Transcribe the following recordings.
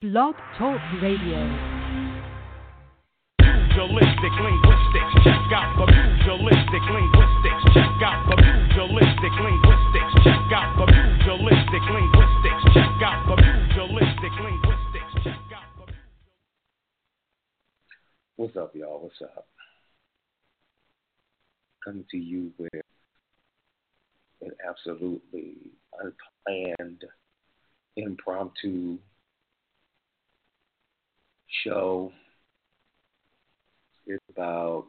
Blog Talk Radio. Pugilistic linguistics, check out the pugilistic linguistics, check out the pugilistic linguistics, check out the pugilistic linguistics, check out the pugilistic linguistics, check out the What's up, y'all? What's up? Coming to you with an absolutely unplanned, impromptu show. It's about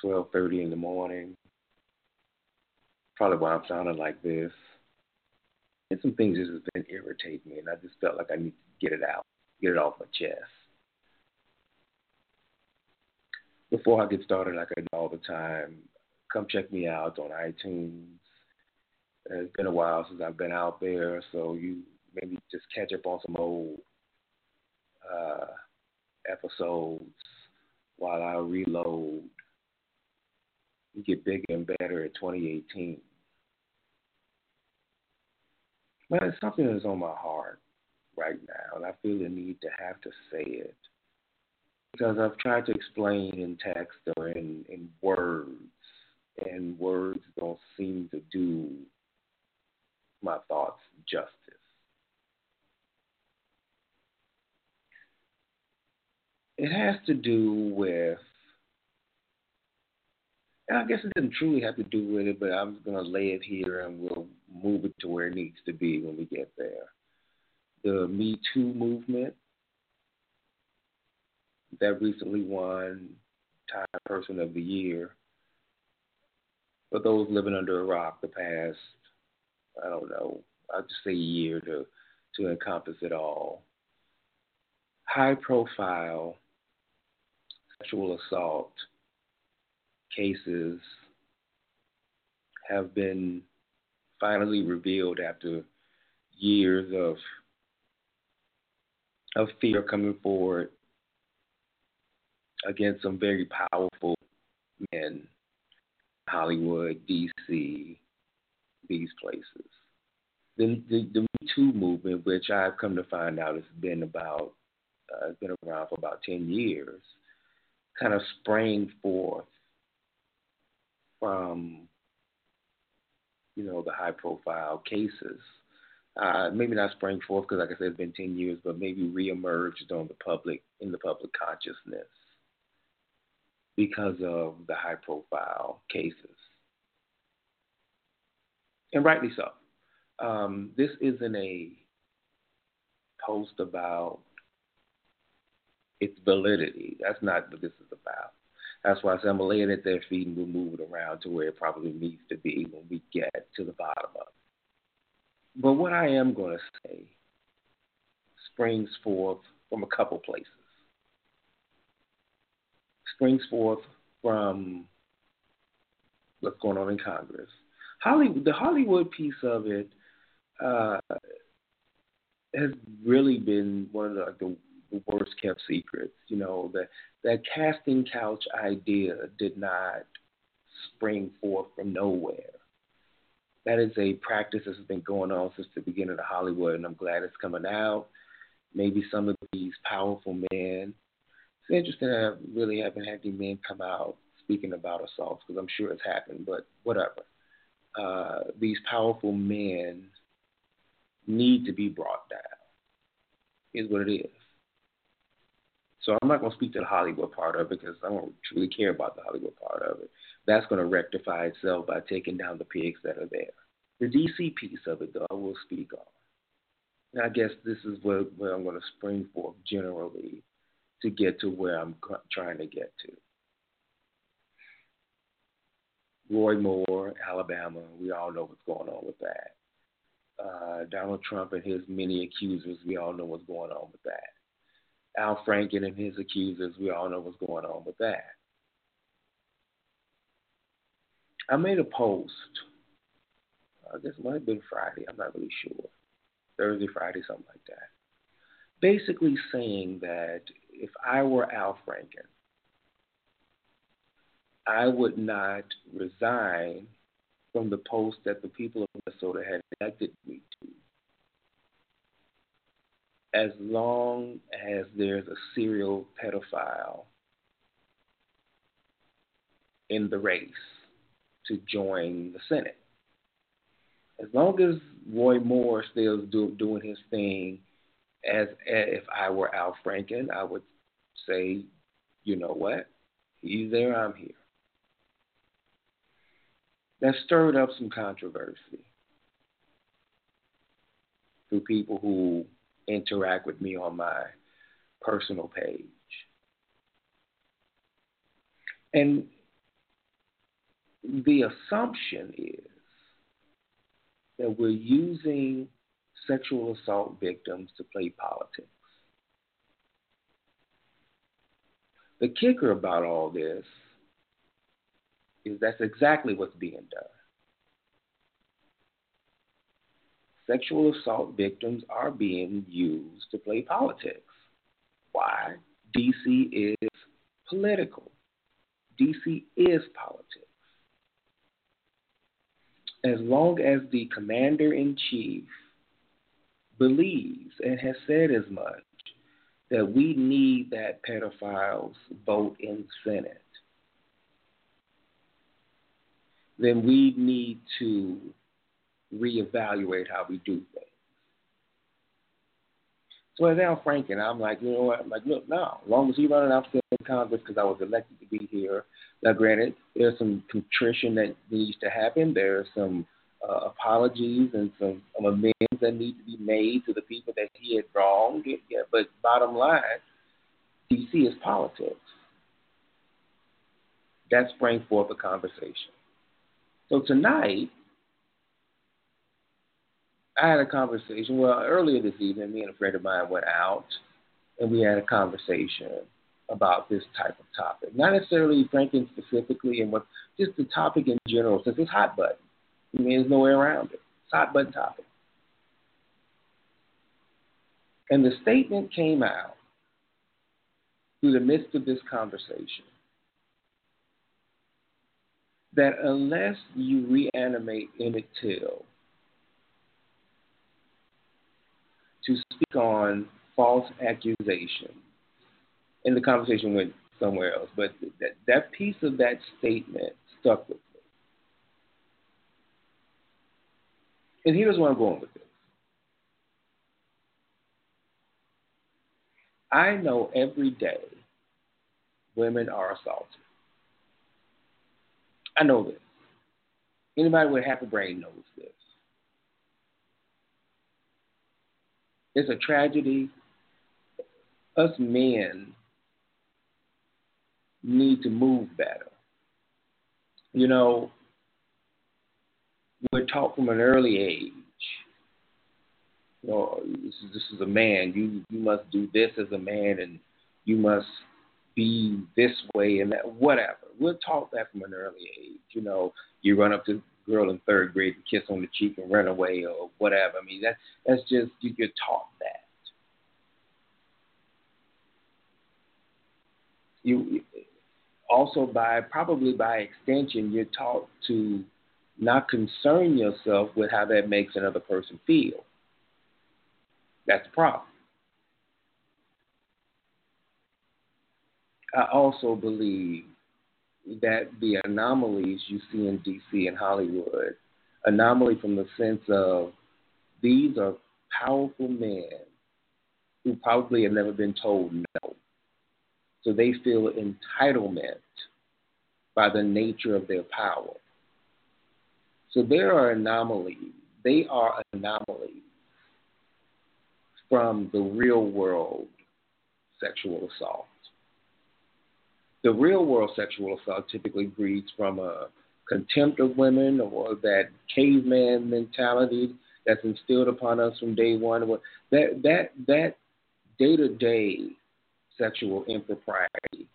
twelve thirty in the morning. Probably why I'm sounding like this. And some things just have been irritating me, and I just felt like I need to get it out, get it off my chest. Before I get started, like I do all the time, come check me out on iTunes. It's been a while since I've been out there, so you maybe just catch up on some old uh, episodes while I reload and get bigger and better in 2018. But it's something that's on my heart right now, and I feel the need to have to say it because I've tried to explain in text or in, in words, and words don't seem to do my thoughts justice. It has to do with, and I guess it doesn't truly have to do with it, but I'm going to lay it here and we'll move it to where it needs to be when we get there. The Me Too movement that recently won Time Person of the Year. For those living under a rock, the past, I don't know, I'll just say year to, to encompass it all. High profile sexual assault cases have been finally revealed after years of of fear coming forward against some very powerful men, Hollywood, DC, these places. The, the, the Me Too movement, which I've come to find out has been about, uh, been around for about 10 years, kind of sprang forth from, you know, the high profile cases. Uh, maybe not sprang forth because, like I said, it's been 10 years, but maybe reemerged on the public, in the public consciousness because of the high profile cases. And rightly so. Um, this isn't a post about its validity. That's not what this is about. That's why I say I'm to lay it at their feet and we'll move it around to where it probably needs to be when we get to the bottom of it. But what I am going to say springs forth from a couple places springs forth from what's going on in Congress. Hollywood, the Hollywood piece of it uh, has really been one of the, the, the worst kept secrets. You know that that casting couch idea did not spring forth from nowhere. That is a practice that's been going on since the beginning of Hollywood, and I'm glad it's coming out. Maybe some of these powerful men it's interesting I really haven't had any men come out speaking about assaults because I'm sure it's happened, but whatever. Uh, these powerful men need to be brought down, is what it is. So I'm not going to speak to the Hollywood part of it because I don't truly care about the Hollywood part of it. That's going to rectify itself by taking down the pigs that are there. The DC piece of it, though, I will speak on. And I guess this is where, where I'm going to spring forth generally to get to where I'm trying to get to. Roy Moore, Alabama, we all know what's going on with that. Uh, Donald Trump and his many accusers, we all know what's going on with that. Al Franken and his accusers, we all know what's going on with that. I made a post, I guess it might have been Friday, I'm not really sure. Thursday, Friday, something like that. Basically saying that if I were Al Franken, I would not resign from the post that the people of Minnesota had elected me to. As long as there's a serial pedophile in the race to join the Senate. As long as Roy Moore still do, doing his thing, as, as if I were Al Franken, I would say, you know what? He's there, I'm here. That stirred up some controversy through people who interact with me on my personal page. And the assumption is that we're using sexual assault victims to play politics. The kicker about all this is that's exactly what's being done. Sexual assault victims are being used to play politics. Why? DC is political. DC is politics. As long as the commander in chief believes and has said as much that we need that pedophiles vote in Senate, then we need to reevaluate how we do things. So as Al Franken, I'm like, you know what? I'm like, look, no, as long as he's running out in Congress because I was elected to be here. Now, granted, there's some contrition that needs to happen. There's some uh, apologies and some, some amends that need to be made to the people that he had wronged. Yeah, but bottom line, DC is politics. That sprang forth a conversation. So tonight, I had a conversation. Well, earlier this evening, me and a friend of mine went out and we had a conversation about this type of topic. Not necessarily Franken specifically, and what just the topic in general, since it's hot button. I mean, there's no way around it. It's hot button topic. And the statement came out through the midst of this conversation that unless you reanimate Emmett Till to speak on false accusations, and the conversation went somewhere else, but that, that piece of that statement stuck with me. And here's where I'm going with this. I know every day women are assaulted. I know this. Anybody with half a brain knows this. It's a tragedy. Us men need to move better. You know, we're taught from an early age. You know, this is, this is a man. You you must do this as a man, and you must be this way and that. Whatever. We're taught that from an early age. You know, you run up to girl in third grade and kiss on the cheek and run away or whatever. I mean, that that's just you're taught that. You also by probably by extension, you're taught to not concern yourself with how that makes another person feel. That's the problem. I also believe that the anomalies you see in DC and Hollywood, anomaly from the sense of these are powerful men who probably have never been told no. So they feel entitlement by the nature of their power. So there are anomalies. They are anomalies from the real world sexual assault. The real world sexual assault typically breeds from a contempt of women or that caveman mentality that's instilled upon us from day one. That that that day to day sexual impropriety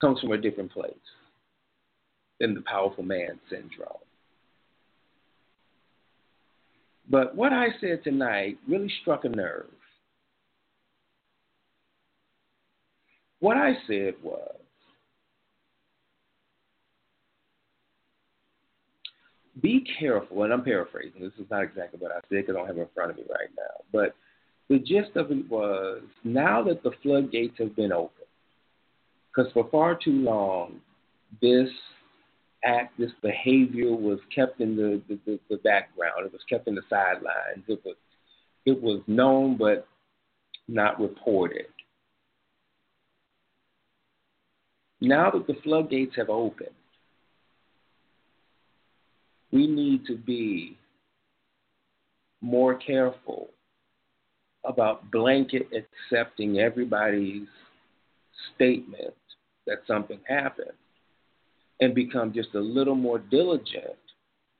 comes from a different place than the powerful man syndrome. But what I said tonight really struck a nerve. What I said was be careful, and I'm paraphrasing. This is not exactly what I said because I don't have it in front of me right now. But the gist of it was now that the floodgates have been opened, because for far too long, this act, this behavior was kept in the, the, the, the background. It was kept in the sidelines. It was it was known but not reported. Now that the floodgates have opened, we need to be more careful about blanket accepting everybody's statement that something happened and become just a little more diligent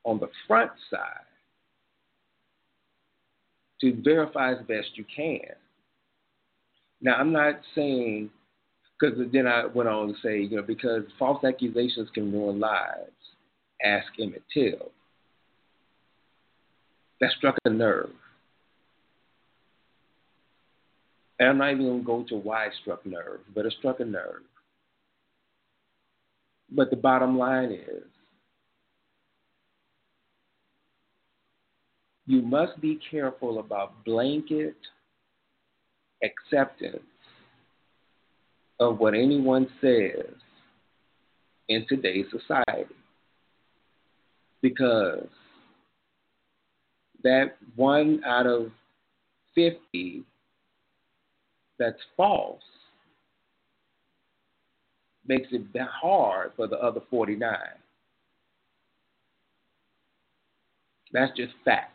on the front side to verify as best you can. Now, I'm not saying, because then I went on to say, you know, because false accusations can ruin lives. Ask Emmett Till. That struck a nerve. And I'm not even going to go to why it struck nerve, but it struck a nerve. But the bottom line is you must be careful about blanket acceptance of what anyone says in today's society. Because that one out of 50 that's false makes it hard for the other 49. That's just fact.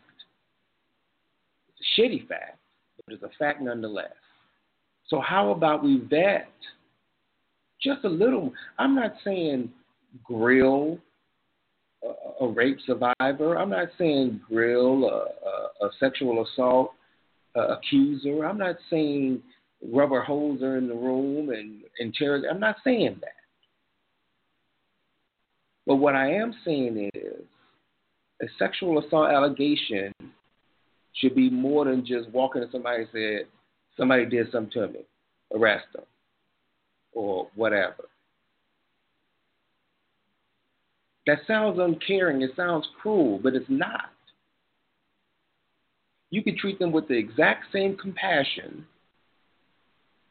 It's a shitty fact, but it's a fact nonetheless. So, how about we vet just a little? I'm not saying grill a, rape survivor. I'm not saying grill a, a, a sexual assault accuser. I'm not saying rubber hoser in the room and interrogate. I'm not saying that. But what I am saying is a sexual assault allegation should be more than just walking to somebody and said, somebody did something to me, arrest them, or whatever. That sounds uncaring, it sounds cruel, but it's not. You could treat them with the exact same compassion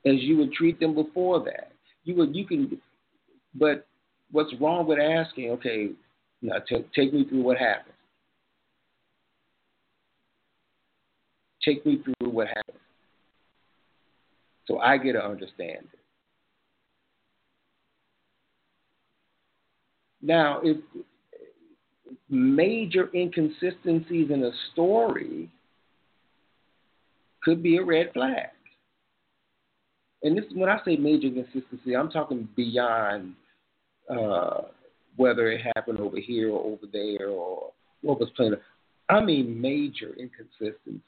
as you would treat them before that. You would you can, but what's wrong with asking? Okay, now t- take me through what happened. Take me through what happened, so I get to understand it. Now, if major inconsistencies in a story could be a red flag and this when I say major inconsistency, I'm talking beyond uh, whether it happened over here or over there or what was playing. I mean major inconsistencies.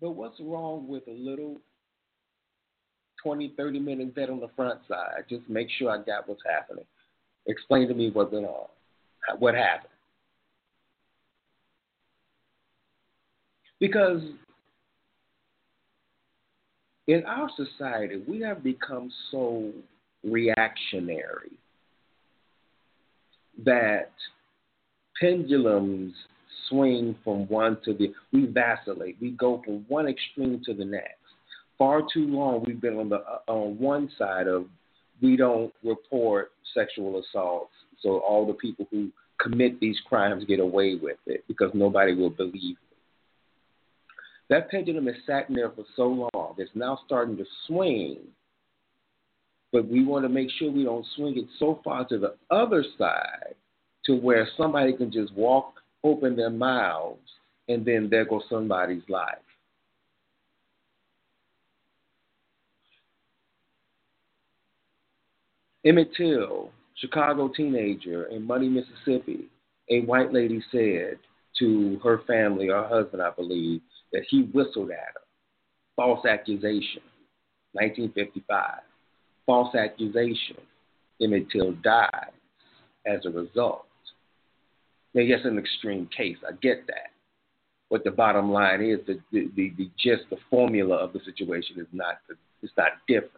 But what's wrong with a little 20, 30 minute vet on the front side? Just make sure I got what's happening. Explain to me what's going on. What happened? Because in our society, we have become so reactionary that pendulums swing from one to the we vacillate we go from one extreme to the next far too long we've been on the uh, on one side of we don't report sexual assaults so all the people who commit these crimes get away with it because nobody will believe that pendulum has sat there for so long. It's now starting to swing. But we want to make sure we don't swing it so far to the other side to where somebody can just walk, open their mouths, and then there goes somebody's life. Emmett Till, Chicago teenager in Money, Mississippi, a white lady said to her family, her husband, I believe, that he whistled at her. False accusation, 1955. False accusation. Emmett Till dies as a result. Now, yes, an extreme case. I get that. But the bottom line is that the, the, the just the formula of the situation is not it's not different.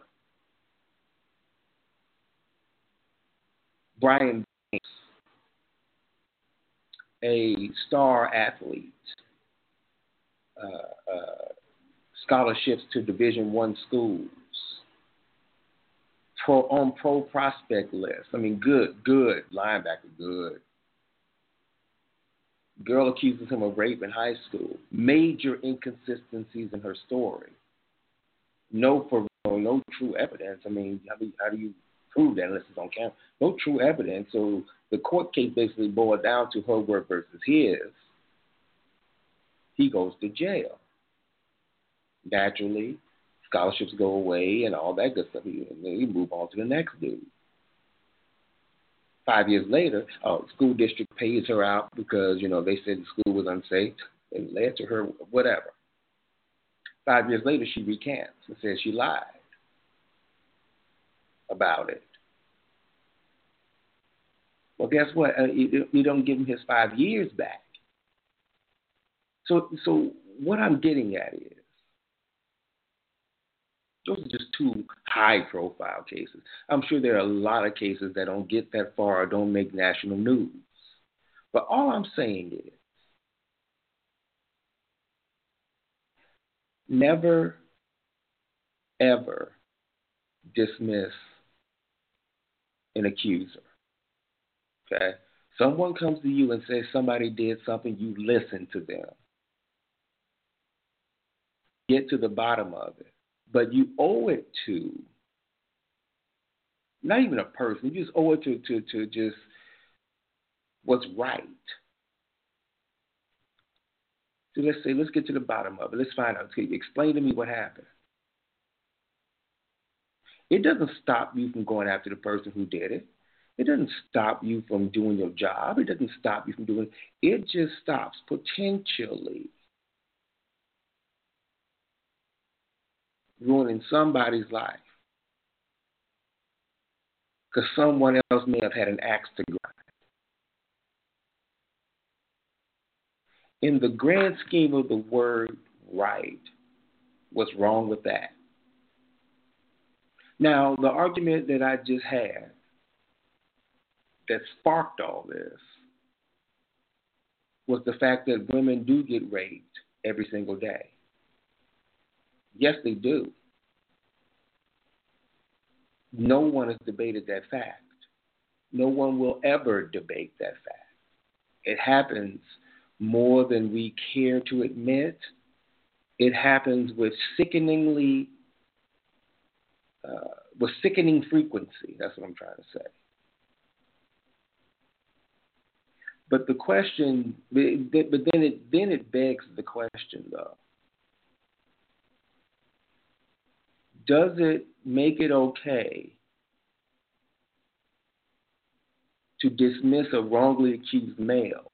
Brian Banks a star athlete uh, uh, scholarships to Division One schools pro on pro prospect list. I mean, good, good linebacker, good. Girl accuses him of rape in high school. Major inconsistencies in her story. No for no true evidence. I mean, how do you, how do you prove that unless it's on camera? No true evidence. So the court case basically boiled down to her word versus his. He goes to jail. Naturally, scholarships go away and all that good stuff. And then you move on to the next dude. Five years later, uh, school district pays her out because you know they said the school was unsafe and led to her whatever. Five years later, she recants and says she lied about it. Well, guess what? Uh, you, you don't give him his five years back. So, so what I'm getting at is those are just two high profile cases. I'm sure there are a lot of cases that don't get that far or don't make national news. But all I'm saying is never, ever dismiss an accuser. Okay? Someone comes to you and says somebody did something, you listen to them. Get to the bottom of it. But you owe it to not even a person, you just owe it to, to, to just what's right. So let's say, let's get to the bottom of it. Let's find out. Explain to me what happened. It doesn't stop you from going after the person who did it. It doesn't stop you from doing your job. It doesn't stop you from doing it just stops potentially ruining somebody's life. Because someone else may have had an axe to grind. In the grand scheme of the word right, what's wrong with that? Now, the argument that I just had that sparked all this was the fact that women do get raped every single day. Yes, they do. No one has debated that fact. No one will ever debate that fact. It happens more than we care to admit. It happens with sickeningly, uh, with sickening frequency. That's what I'm trying to say. But the question, but then it then it begs the question though does it make it okay to dismiss a wrongly accused male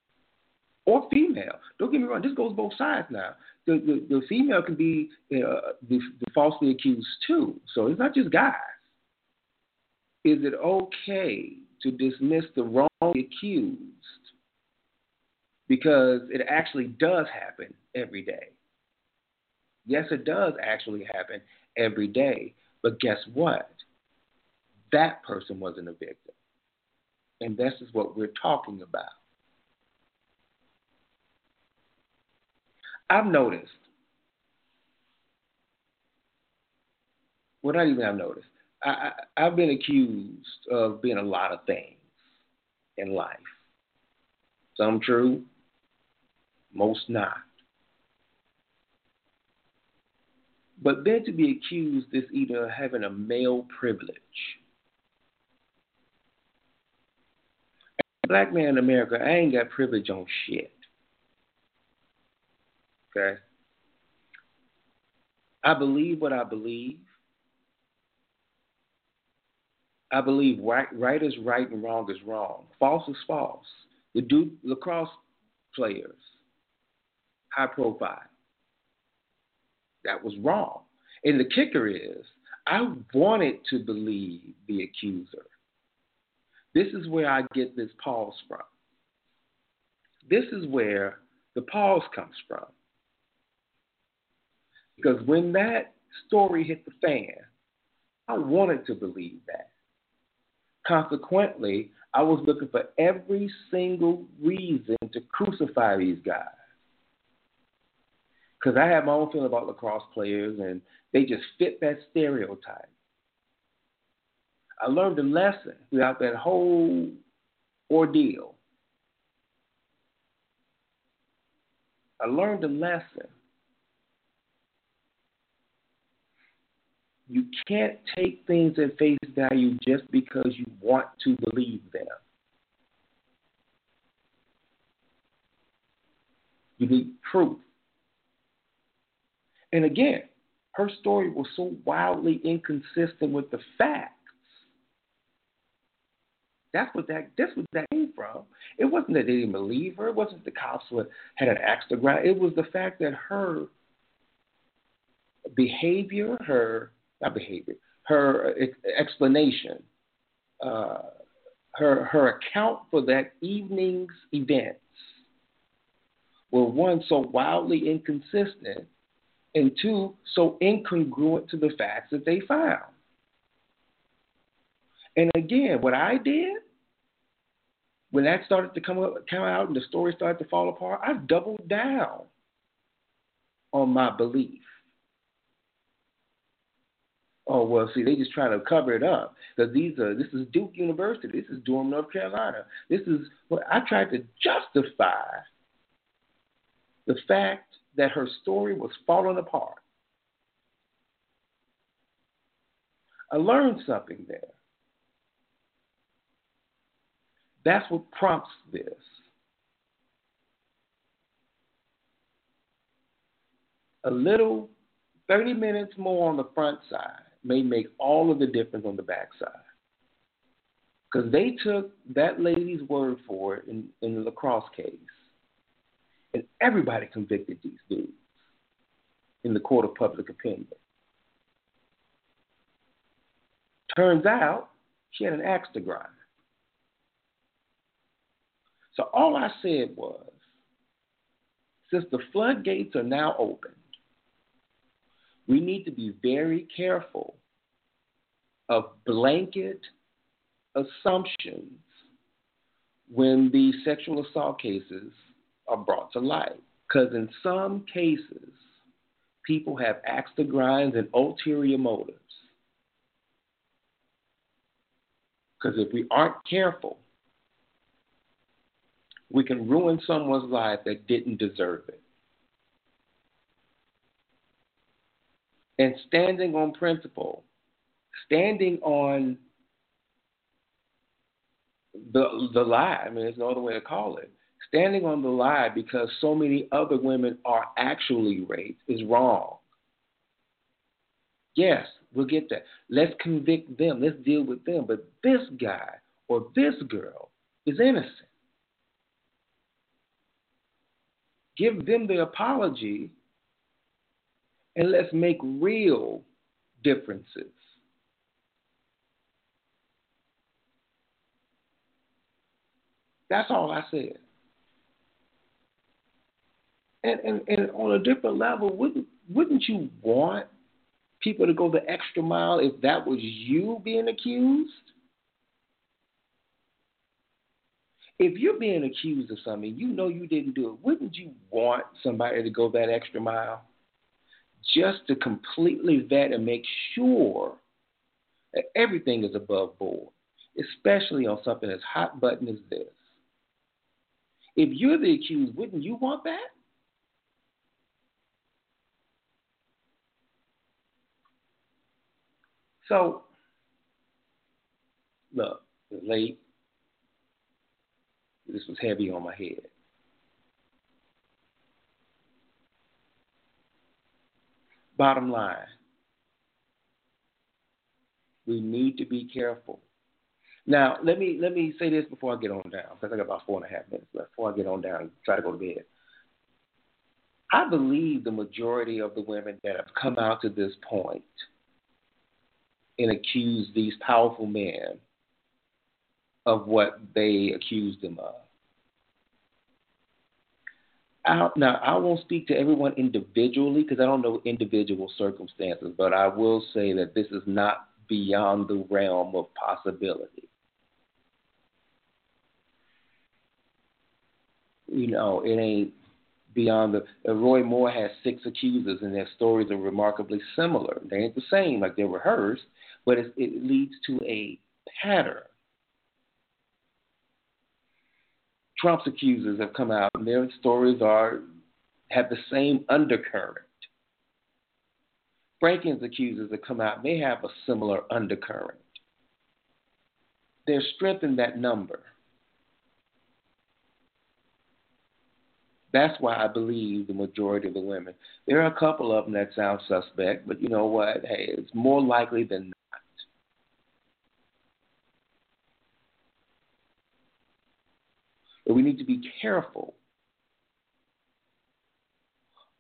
or female? Don't get me wrong, this goes both sides now. The, the, the female can be uh, the, the falsely accused too, so it's not just guys. Is it okay to dismiss the wrongly accused because it actually does happen every day? Yes, it does actually happen every day. But guess what? That person wasn't a victim. And this is what we're talking about. I've noticed, well, not even I've noticed, I, I, I've been accused of being a lot of things in life. Some true, most not. But then to be accused is either having a male privilege. black man in America, I ain't got privilege on shit. Okay? I believe what I believe. I believe right, right is right and wrong is wrong. False is false. The Duke lacrosse players, high profile that was wrong. And the kicker is, I wanted to believe the accuser. This is where I get this pause from. This is where the pause comes from. Because when that story hit the fan, I wanted to believe that. Consequently, I was looking for every single reason to crucify these guys. Because I have my own feeling about lacrosse players, and they just fit that stereotype. I learned a lesson throughout that whole ordeal. I learned a lesson. You can't take things at face value just because you want to believe them. You need proof. And again, her story was so wildly inconsistent with the facts. That's what that that's what that came from. It wasn't that they didn't believe her. It wasn't the cops had an axe to grind. It was the fact that her behavior, her not behavior, her explanation, uh, her her account for that evening's events were one so wildly inconsistent, and two so incongruent to the facts that they found. And again, what I did when that started to come up, come out and the story started to fall apart, I doubled down on my belief Oh well, see, they just try to cover it up because these are this is Duke University, this is Durham, North Carolina. This is what I tried to justify the fact that her story was falling apart. I learned something there. That's what prompts this. A little 30 minutes more on the front side may make all of the difference on the back side. Because they took that lady's word for it in, in the lacrosse case. And everybody convicted these dudes in the court of public opinion. Turns out she had an axe to grind. So all I said was, since the floodgates are now open, we need to be very careful of blanket assumptions when these sexual assault cases are brought to light. Because in some cases, people have axe to grind and ulterior motives. Because if we aren't careful, we can ruin someone's life that didn't deserve it. and standing on principle, standing on the the lie. I mean, there's no other way to call it. Standing on the lie because so many other women are actually raped is wrong. Yes, we'll get that. Let's convict them. Let's deal with them. But this guy or this girl is innocent. Give them the apology and let's make real differences. That's all I said. And, and, and on a different level, wouldn't wouldn't you want people to go the extra mile if that was you being accused? If you're being accused of something, you know you didn't do it. Wouldn't you want somebody to go that extra mile? just to completely vet and make sure that everything is above board, especially on something as hot button as this. If you're the accused, wouldn't you want that? So, look, late. This was heavy on my head. Bottom line, we need to be careful. Now, let me let me say this before I get on down, because I got about four and a half minutes left before I get on down and try to go to bed. I believe the majority of the women that have come out to this point and accuse these powerful men of what they accused them of. I, now, I won't speak to everyone individually because I don't know individual circumstances, but I will say that this is not beyond the realm of possibility. You know, it ain't beyond the. Uh, Roy Moore has six accusers, and their stories are remarkably similar. They ain't the same, like they're rehearsed, but it, it leads to a pattern. Trump's accusers have come out, and their stories are have the same undercurrent. Franken's accusers have come out, they have a similar undercurrent. There's strength in that number. That's why I believe the majority of the women. There are a couple of them that sound suspect, but you know what? Hey, it's more likely than not. But we need to be careful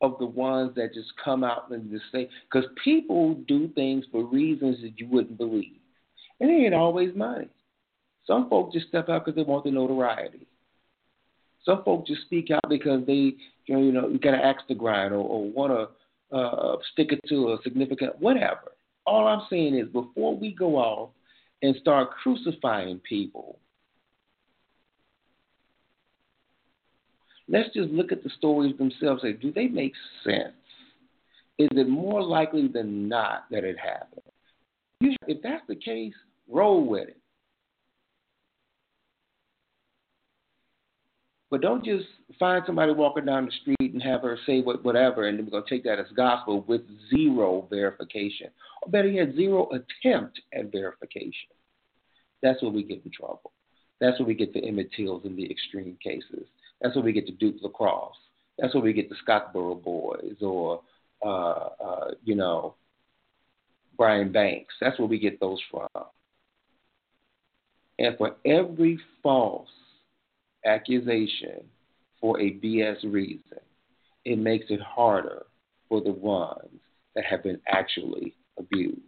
of the ones that just come out and just say, because people do things for reasons that you wouldn't believe. And it ain't always money. Some folks just step out because they want the notoriety. Some folks just speak out because they, you know, you know, got to axe the grind or, or want to uh, stick it to a significant whatever. All I'm saying is before we go off and start crucifying people, let's just look at the stories themselves. Say, do they make sense? Is it more likely than not that it happened? If that's the case, roll with it. But don't just find somebody walking down the street and have her say what, whatever, and then we're going to take that as gospel with zero verification. Or better yet, zero attempt at verification. That's where we get in trouble. That's where we get the Emmett Tills in the extreme cases. That's where we get the Duke Lacrosse. That's where we get the Scottsboro Boys or, uh, uh, you know, Brian Banks. That's where we get those from. And for every false accusation for a BS reason, it makes it harder for the ones that have been actually abused.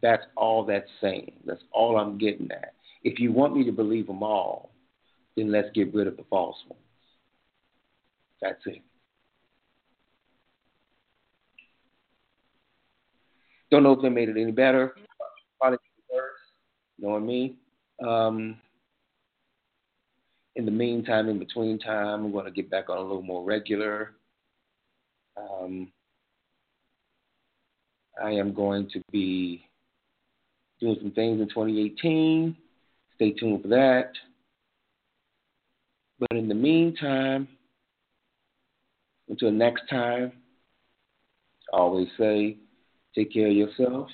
That's all that's saying. That's all I'm getting at. If you want me to believe them all, then let's get rid of the false ones. That's it. Don't know if they made it any better. Probably you know what I mean? Um, in the meantime, in between time, I'm going to get back on a little more regular. Um, I am going to be doing some things in 2018. Stay tuned for that. But in the meantime, until next time, I always say, take care of yourself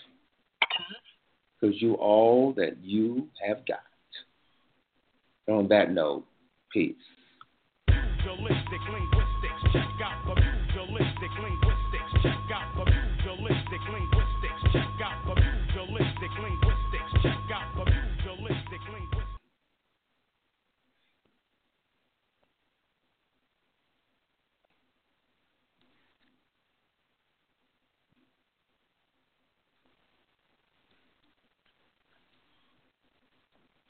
because you all that you have got. On that note, peace. check out the